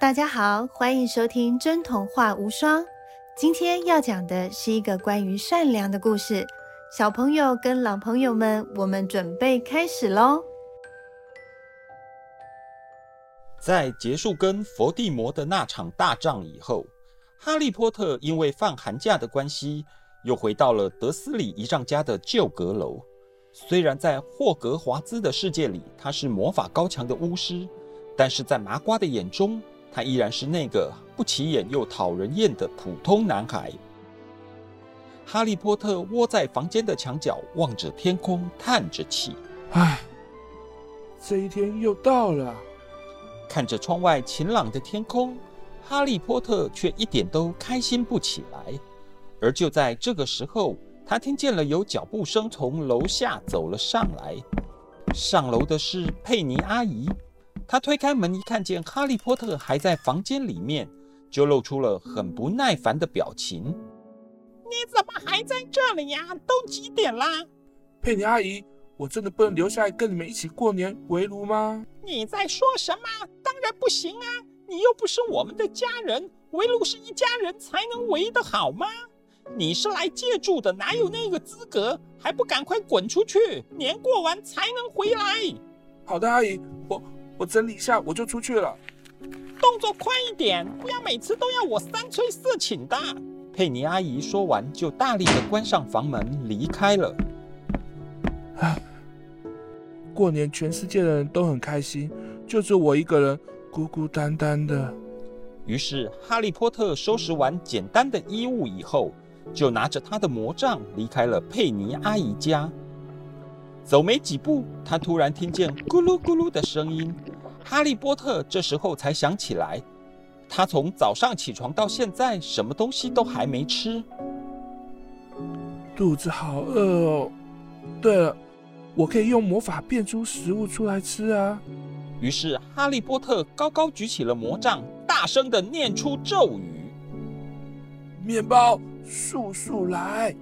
大家好，欢迎收听真童话无双。今天要讲的是一个关于善良的故事。小朋友跟老朋友们，我们准备开始喽。在结束跟伏地魔的那场大仗以后，哈利波特因为放寒假的关系，又回到了德斯里姨丈家的旧阁楼。虽然在霍格华兹的世界里，他是魔法高强的巫师，但是在麻瓜的眼中，他依然是那个不起眼又讨人厌的普通男孩。哈利波特窝在房间的墙角，望着天空，叹着气：“唉，这一天又到了。”看着窗外晴朗的天空，哈利波特却一点都开心不起来。而就在这个时候，他听见了有脚步声从楼下走了上来。上楼的是佩妮阿姨。他推开门，一看见哈利波特还在房间里面，就露出了很不耐烦的表情。你怎么还在这里呀？都几点啦？佩妮阿姨，我真的不能留下来跟你们一起过年围炉吗？你在说什么？当然不行啊！你又不是我们的家人，围炉是一家人才能围的好吗？你是来借住的，哪有那个资格？还不赶快滚出去！年过完才能回来。好的，阿姨，我。我整理一下，我就出去了。动作快一点，不要每次都要我三催四请的。佩妮阿姨说完，就大力的关上房门，离开了。唉，过年全世界的人都很开心，就只有我一个人孤孤单单的。于是，哈利波特收拾完简单的衣物以后，就拿着他的魔杖离开了佩妮阿姨家。走没几步，他突然听见咕噜咕噜的声音。哈利波特这时候才想起来，他从早上起床到现在，什么东西都还没吃，肚子好饿哦。对了，我可以用魔法变出食物出来吃啊。于是，哈利波特高高举起了魔杖，大声的念出咒语：“面包，速速来！”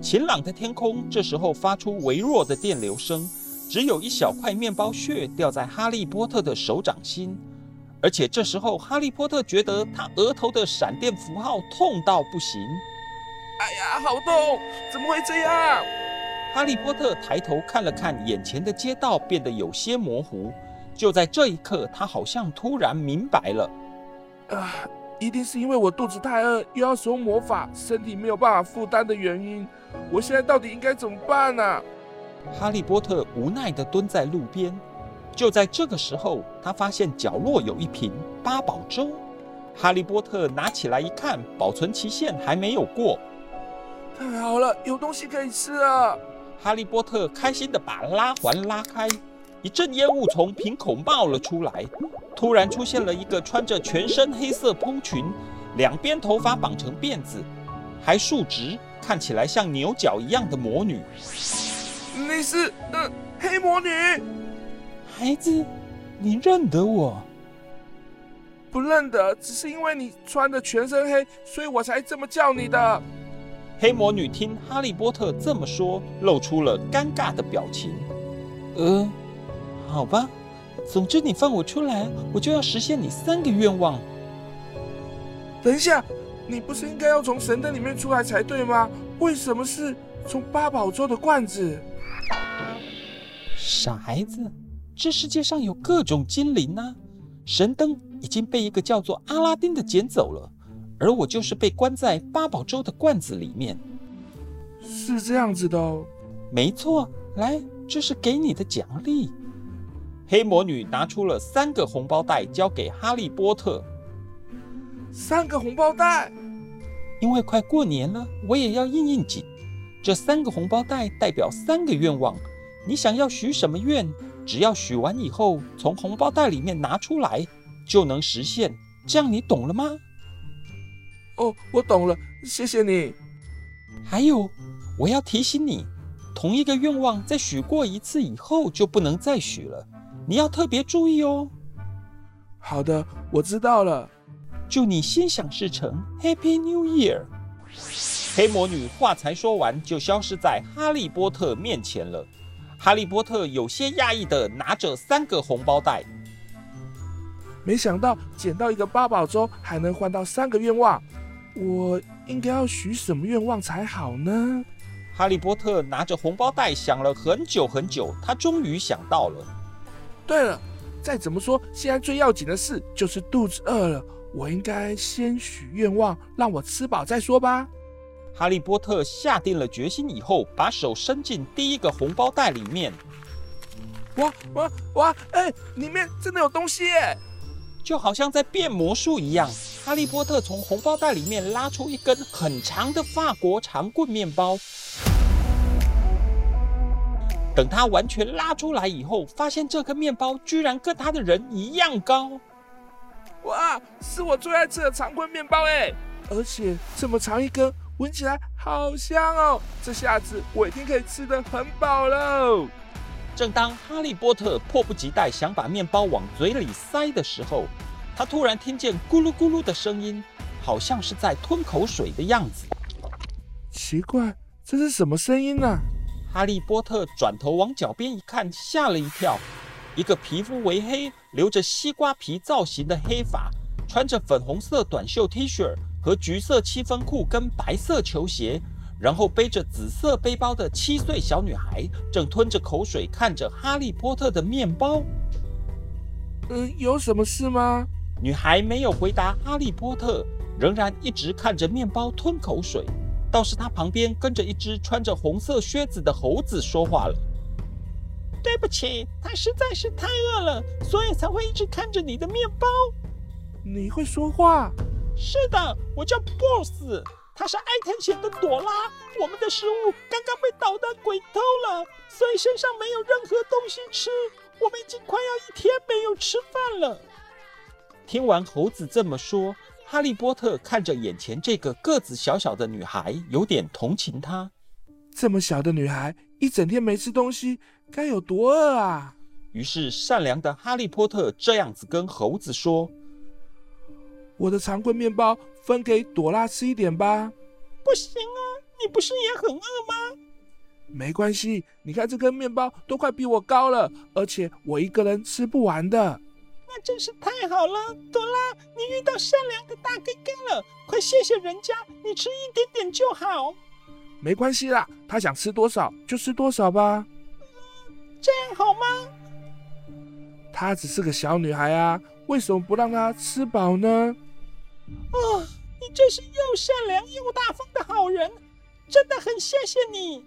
晴朗的天空这时候发出微弱的电流声，只有一小块面包屑掉在哈利波特的手掌心，而且这时候哈利波特觉得他额头的闪电符号痛到不行。哎呀，好痛！怎么会这样？哈利波特抬头看了看眼前的街道，变得有些模糊。就在这一刻，他好像突然明白了。啊！一定是因为我肚子太饿，又要使用魔法，身体没有办法负担的原因。我现在到底应该怎么办呢？哈利波特无奈地蹲在路边。就在这个时候，他发现角落有一瓶八宝粥。哈利波特拿起来一看，保存期限还没有过。太好了，有东西可以吃啊！哈利波特开心地把拉环拉开，一阵烟雾从瓶口冒了出来。突然出现了一个穿着全身黑色蓬裙，两边头发绑成辫子，还竖直，看起来像牛角一样的魔女。你是呃黑魔女，孩子，你认得我？不认得，只是因为你穿的全身黑，所以我才这么叫你的。黑魔女听哈利波特这么说，露出了尴尬的表情。呃，好吧。总之，你放我出来，我就要实现你三个愿望。等一下，你不是应该要从神灯里面出来才对吗？为什么是从八宝粥的罐子？傻孩子，这世界上有各种精灵呢。神灯已经被一个叫做阿拉丁的捡走了，而我就是被关在八宝粥的罐子里面。是这样子的哦。没错，来，这是给你的奖励。黑魔女拿出了三个红包袋，交给哈利波特。三个红包袋，因为快过年了，我也要应应景。这三个红包袋代表三个愿望，你想要许什么愿，只要许完以后，从红包袋里面拿出来，就能实现。这样你懂了吗？哦，我懂了，谢谢你。还有，我要提醒你，同一个愿望在许过一次以后，就不能再许了。你要特别注意哦。好的，我知道了。祝你心想事成，Happy New Year！黑魔女话才说完，就消失在哈利波特面前了。哈利波特有些讶异的拿着三个红包袋。没想到捡到一个八宝粥还能换到三个愿望，我应该要许什么愿望才好呢？哈利波特拿着红包袋想了很久很久，他终于想到了。对了，再怎么说，现在最要紧的事就是肚子饿了，我应该先许愿望，让我吃饱再说吧。哈利波特下定了决心以后，把手伸进第一个红包袋里面。哇哇哇！哎，里面真的有东西耶！就好像在变魔术一样。哈利波特从红包袋里面拉出一根很长的法国长棍面包。等他完全拉出来以后，发现这根面包居然跟他的人一样高。哇，是我最爱吃的长棍面包哎！而且这么长一根，闻起来好香哦！这下子我一定可以吃得很饱喽。正当哈利波特迫不及待想把面包往嘴里塞的时候，他突然听见咕噜咕噜的声音，好像是在吞口水的样子。奇怪，这是什么声音呢？哈利波特转头往脚边一看，吓了一跳。一个皮肤为黑、留着西瓜皮造型的黑发、穿着粉红色短袖 T 恤和橘色七分裤跟白色球鞋，然后背着紫色背包的七岁小女孩，正吞着口水看着哈利波特的面包。嗯，有什么事吗？女孩没有回答哈利波特，仍然一直看着面包吞口水。倒是他旁边跟着一只穿着红色靴子的猴子说话了：“对不起，他实在是太饿了，所以才会一直看着你的面包。”你会说话？是的，我叫 Boss，他是爱探险的朵拉。我们的食物刚刚被捣蛋鬼偷了，所以身上没有任何东西吃。我们已经快要一天没有吃饭了。听完猴子这么说。哈利波特看着眼前这个个子小小的女孩，有点同情她。这么小的女孩，一整天没吃东西，该有多饿啊！于是，善良的哈利波特这样子跟猴子说：“我的长棍面包分给朵拉吃一点吧。”“不行啊，你不是也很饿吗？”“没关系，你看这根面包都快比我高了，而且我一个人吃不完的。”那真是太好了，朵拉，你遇到善良的大哥哥了，快谢谢人家，你吃一点点就好。没关系啦，他想吃多少就吃多少吧。这样好吗？她只是个小女孩啊，为什么不让她吃饱呢？哦，你真是又善良又大方的好人，真的很谢谢你。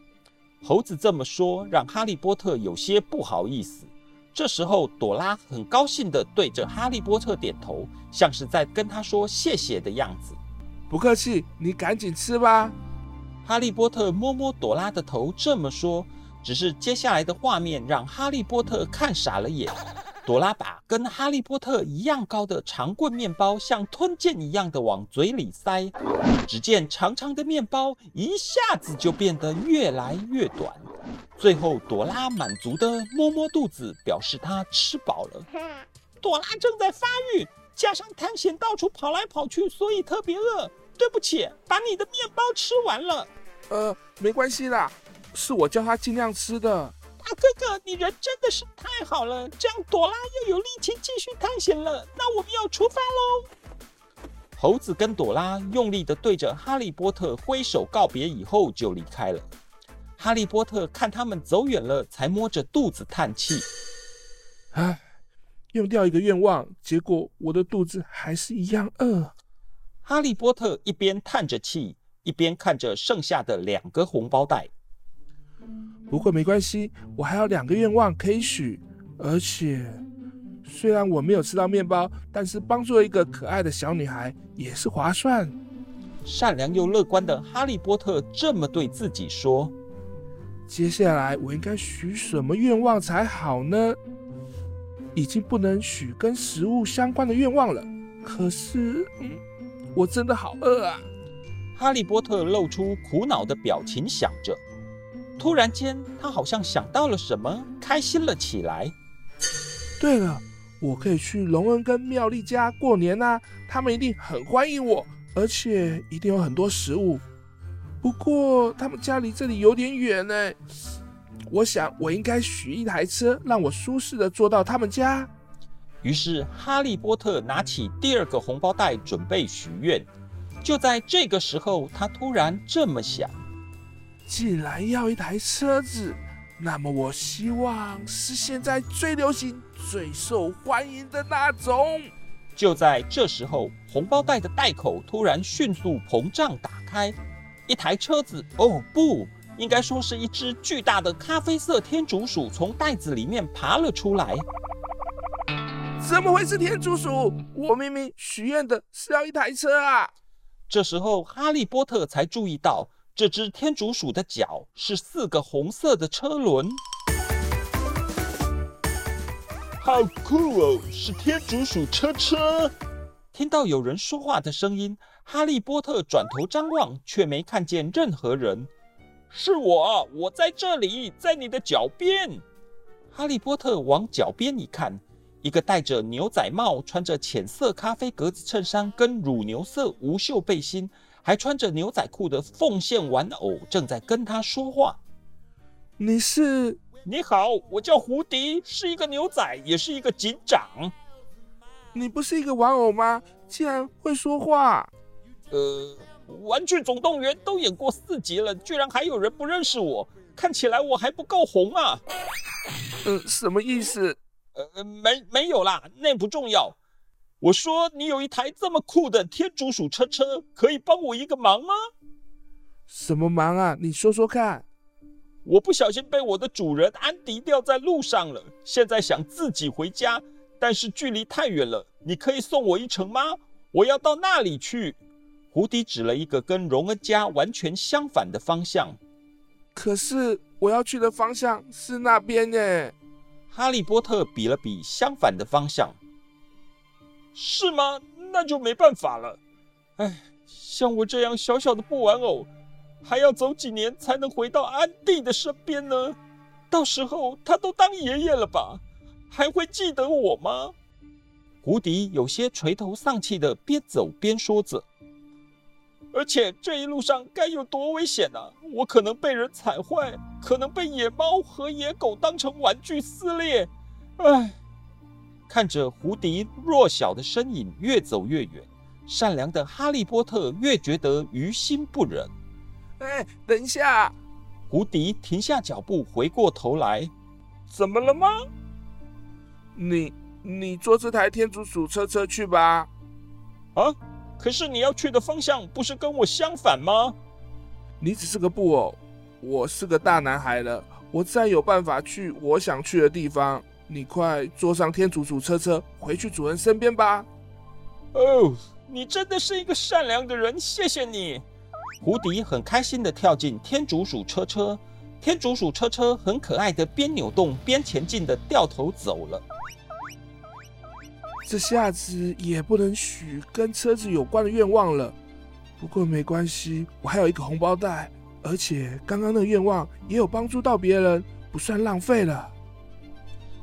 猴子这么说，让哈利波特有些不好意思。这时候，朵拉很高兴地对着哈利波特点头，像是在跟他说谢谢的样子。不客气，你赶紧吃吧。哈利波特摸摸朵拉的头，这么说。只是接下来的画面让哈利波特看傻了眼。朵拉把跟哈利波特一样高的长棍面包像吞剑一样的往嘴里塞，只见长长的面包一下子就变得越来越短。最后，朵拉满足的摸摸肚子，表示她吃饱了。朵拉正在发育，加上探险到处跑来跑去，所以特别饿。对不起，把你的面包吃完了。呃，没关系啦，是我叫他尽量吃的。大哥哥，你人真的是太好了，这样朵拉又有力气继续探险了。那我们要出发喽。猴子跟朵拉用力的对着哈利波特挥手告别，以后就离开了。哈利波特看他们走远了，才摸着肚子叹气：“唉，用掉一个愿望，结果我的肚子还是一样饿。”哈利波特一边叹着气，一边看着剩下的两个红包袋。不过没关系，我还有两个愿望可以许，而且虽然我没有吃到面包，但是帮助了一个可爱的小女孩也是划算。善良又乐观的哈利波特这么对自己说。接下来我应该许什么愿望才好呢？已经不能许跟食物相关的愿望了。可是，嗯，我真的好饿啊！哈利波特露出苦恼的表情，想着。突然间，他好像想到了什么，开心了起来。对了，我可以去隆恩跟妙丽家过年啊！他们一定很欢迎我，而且一定有很多食物。不过他们家离这里有点远呢，我想我应该许一台车，让我舒适的坐到他们家。于是哈利波特拿起第二个红包袋准备许愿。就在这个时候，他突然这么想：既然要一台车子，那么我希望是现在最流行、最受欢迎的那种。就在这时候，红包袋的袋口突然迅速膨胀打开，一台车子——哦不，应该说是一只巨大的咖啡色天竺鼠从袋子里面爬了出来。怎么会是，天竺鼠？我明明许愿的是要一台车啊！这时候，哈利波特才注意到，这只天竺鼠的脚是四个红色的车轮。好酷哦！是天竺鼠车车。听到有人说话的声音，哈利波特转头张望，却没看见任何人。是我，我在这里，在你的脚边。哈利波特往脚边一看。一个戴着牛仔帽、穿着浅色咖啡格子衬衫跟乳牛色无袖背心，还穿着牛仔裤的奉献玩偶正在跟他说话。你是？你好，我叫胡迪，是一个牛仔，也是一个警长。你不是一个玩偶吗？竟然会说话？呃，玩具总动员都演过四集了，居然还有人不认识我？看起来我还不够红啊？呃，什么意思？呃，没没有啦，那不重要。我说你有一台这么酷的天竺鼠车车，可以帮我一个忙吗？什么忙啊？你说说看。我不小心被我的主人安迪掉在路上了，现在想自己回家，但是距离太远了。你可以送我一程吗？我要到那里去。胡迪指了一个跟荣恩家完全相反的方向。可是我要去的方向是那边耶。哈利波特比了比相反的方向，是吗？那就没办法了。哎，像我这样小小的布玩偶，还要走几年才能回到安迪的身边呢？到时候他都当爷爷了吧？还会记得我吗？胡迪有些垂头丧气的边走边说着。而且这一路上该有多危险啊！我可能被人踩坏，可能被野猫和野狗当成玩具撕裂。唉，看着胡迪弱小的身影越走越远，善良的哈利波特越觉得于心不忍。哎，等一下！胡迪停下脚步，回过头来：“怎么了吗？你，你坐这台天竺鼠车车去吧。”啊？可是你要去的方向不是跟我相反吗？你只是个布偶，我是个大男孩了，我自然有办法去我想去的地方。你快坐上天竺鼠车车，回去主人身边吧。哦，你真的是一个善良的人，谢谢你。胡迪很开心的跳进天竺鼠车车，天竺鼠车车很可爱的边扭动边前进的掉头走了。这下子也不能许跟车子有关的愿望了。不过没关系，我还有一个红包袋，而且刚刚那个愿望也有帮助到别人，不算浪费了。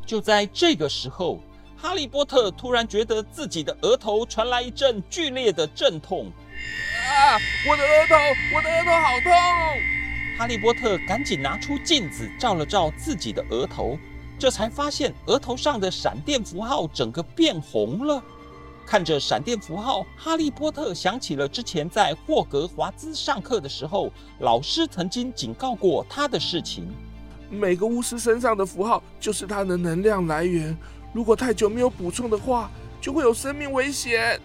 就在这个时候，哈利波特突然觉得自己的额头传来一阵剧烈的阵痛。啊！我的额头，我的额头好痛！哈利波特赶紧拿出镜子照了照自己的额头。这才发现额头上的闪电符号整个变红了。看着闪电符号，哈利波特想起了之前在霍格华兹上课的时候，老师曾经警告过他的事情。每个巫师身上的符号就是他的能量来源，如果太久没有补充的话，就会有生命危险。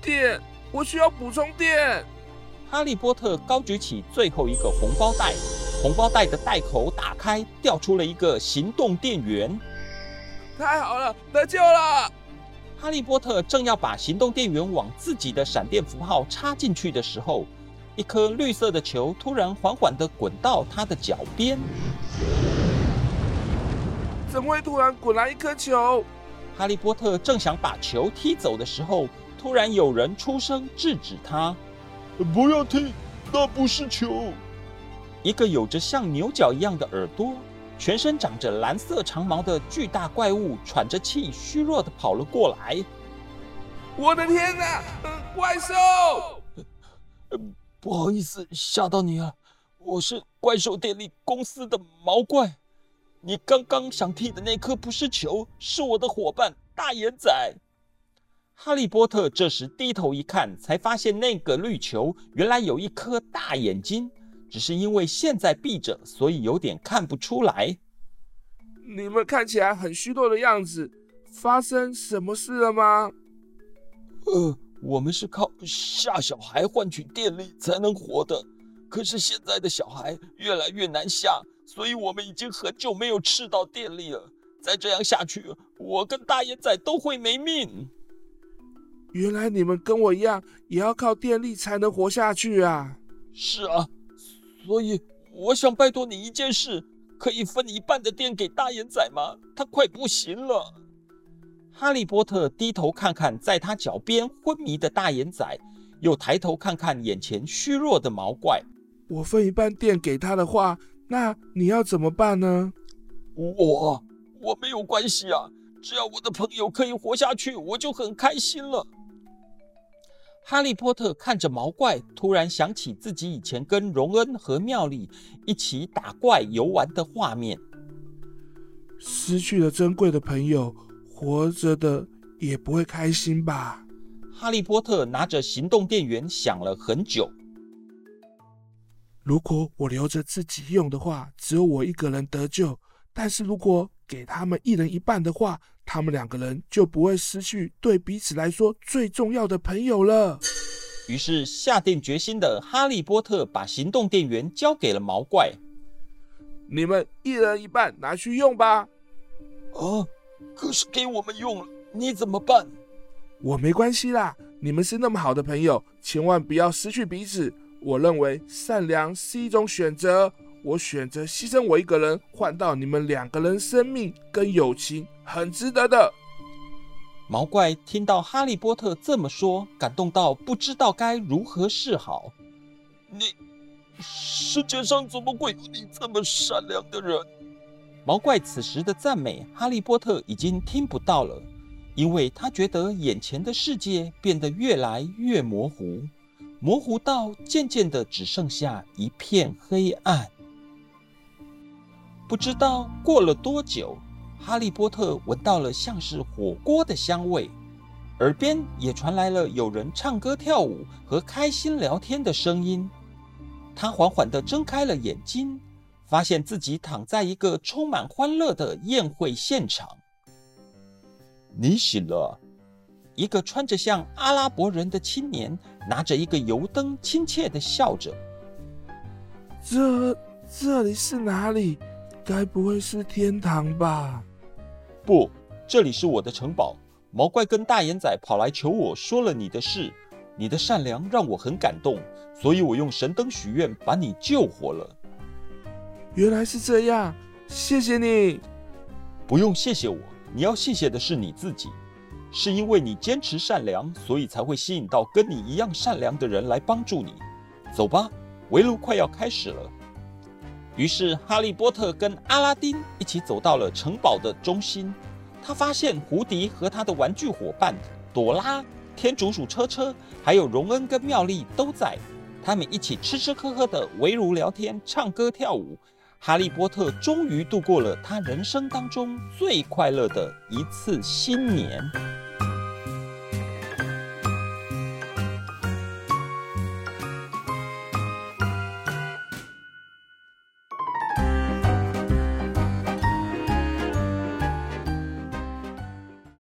电，我需要补充电。哈利波特高举起最后一个红包袋。红包袋的袋口打开，掉出了一个行动电源。太好了，得救了！哈利波特正要把行动电源往自己的闪电符号插进去的时候，一颗绿色的球突然缓缓地滚到他的脚边。怎么会突然滚来一颗球？哈利波特正想把球踢走的时候，突然有人出声制止他：“不要踢，那不是球。”一个有着像牛角一样的耳朵、全身长着蓝色长毛的巨大怪物，喘着气，虚弱的跑了过来。我的天哪！怪兽！不好意思，吓到你了。我是怪兽电力公司的毛怪。你刚刚想踢的那颗不是球，是我的伙伴大眼仔。哈利波特这时低头一看，才发现那个绿球原来有一颗大眼睛，只是因为现在闭着，所以有点看不出来。你们看起来很虚弱的样子，发生什么事了吗？呃，我们是靠吓小孩换取电力才能活的，可是现在的小孩越来越难吓，所以我们已经很久没有吃到电力了。再这样下去，我跟大眼仔都会没命。原来你们跟我一样，也要靠电力才能活下去啊！是啊，所以我想拜托你一件事，可以分一半的电给大眼仔吗？他快不行了。哈利波特低头看看在他脚边昏迷的大眼仔，又抬头看看眼前虚弱的毛怪。我分一半电给他的话，那你要怎么办呢？我我没有关系啊，只要我的朋友可以活下去，我就很开心了。哈利波特看着毛怪，突然想起自己以前跟荣恩和妙丽一起打怪游玩的画面。失去了珍贵的朋友，活着的也不会开心吧？哈利波特拿着行动电源想了很久。如果我留着自己用的话，只有我一个人得救；但是如果给他们一人一半的话，他们两个人就不会失去对彼此来说最重要的朋友了。于是下定决心的哈利波特把行动电源交给了毛怪。你们一人一半拿去用吧。啊，可是给我们用了，你怎么办？我没关系啦，你们是那么好的朋友，千万不要失去彼此。我认为善良是一种选择，我选择牺牲我一个人，换到你们两个人生命跟友情。很值得的。毛怪听到哈利波特这么说，感动到不知道该如何是好。你，世界上怎么会有你这么善良的人？毛怪此时的赞美，哈利波特已经听不到了，因为他觉得眼前的世界变得越来越模糊，模糊到渐渐的只剩下一片黑暗。不知道过了多久。哈利波特闻到了像是火锅的香味，耳边也传来了有人唱歌跳舞和开心聊天的声音。他缓缓地睁开了眼睛，发现自己躺在一个充满欢乐的宴会现场。你醒了，一个穿着像阿拉伯人的青年拿着一个油灯，亲切地笑着。这这里是哪里？该不会是天堂吧？不，这里是我的城堡。毛怪跟大眼仔跑来求我说了你的事，你的善良让我很感动，所以我用神灯许愿把你救活了。原来是这样，谢谢你。不用谢谢我，你要谢谢的是你自己，是因为你坚持善良，所以才会吸引到跟你一样善良的人来帮助你。走吧，围炉快要开始了。于是，哈利波特跟阿拉丁一起走到了城堡的中心。他发现胡迪和他的玩具伙伴朵拉、天竺鼠车车，还有荣恩跟妙丽都在。他们一起吃吃喝喝的围炉聊天、唱歌跳舞。哈利波特终于度过了他人生当中最快乐的一次新年。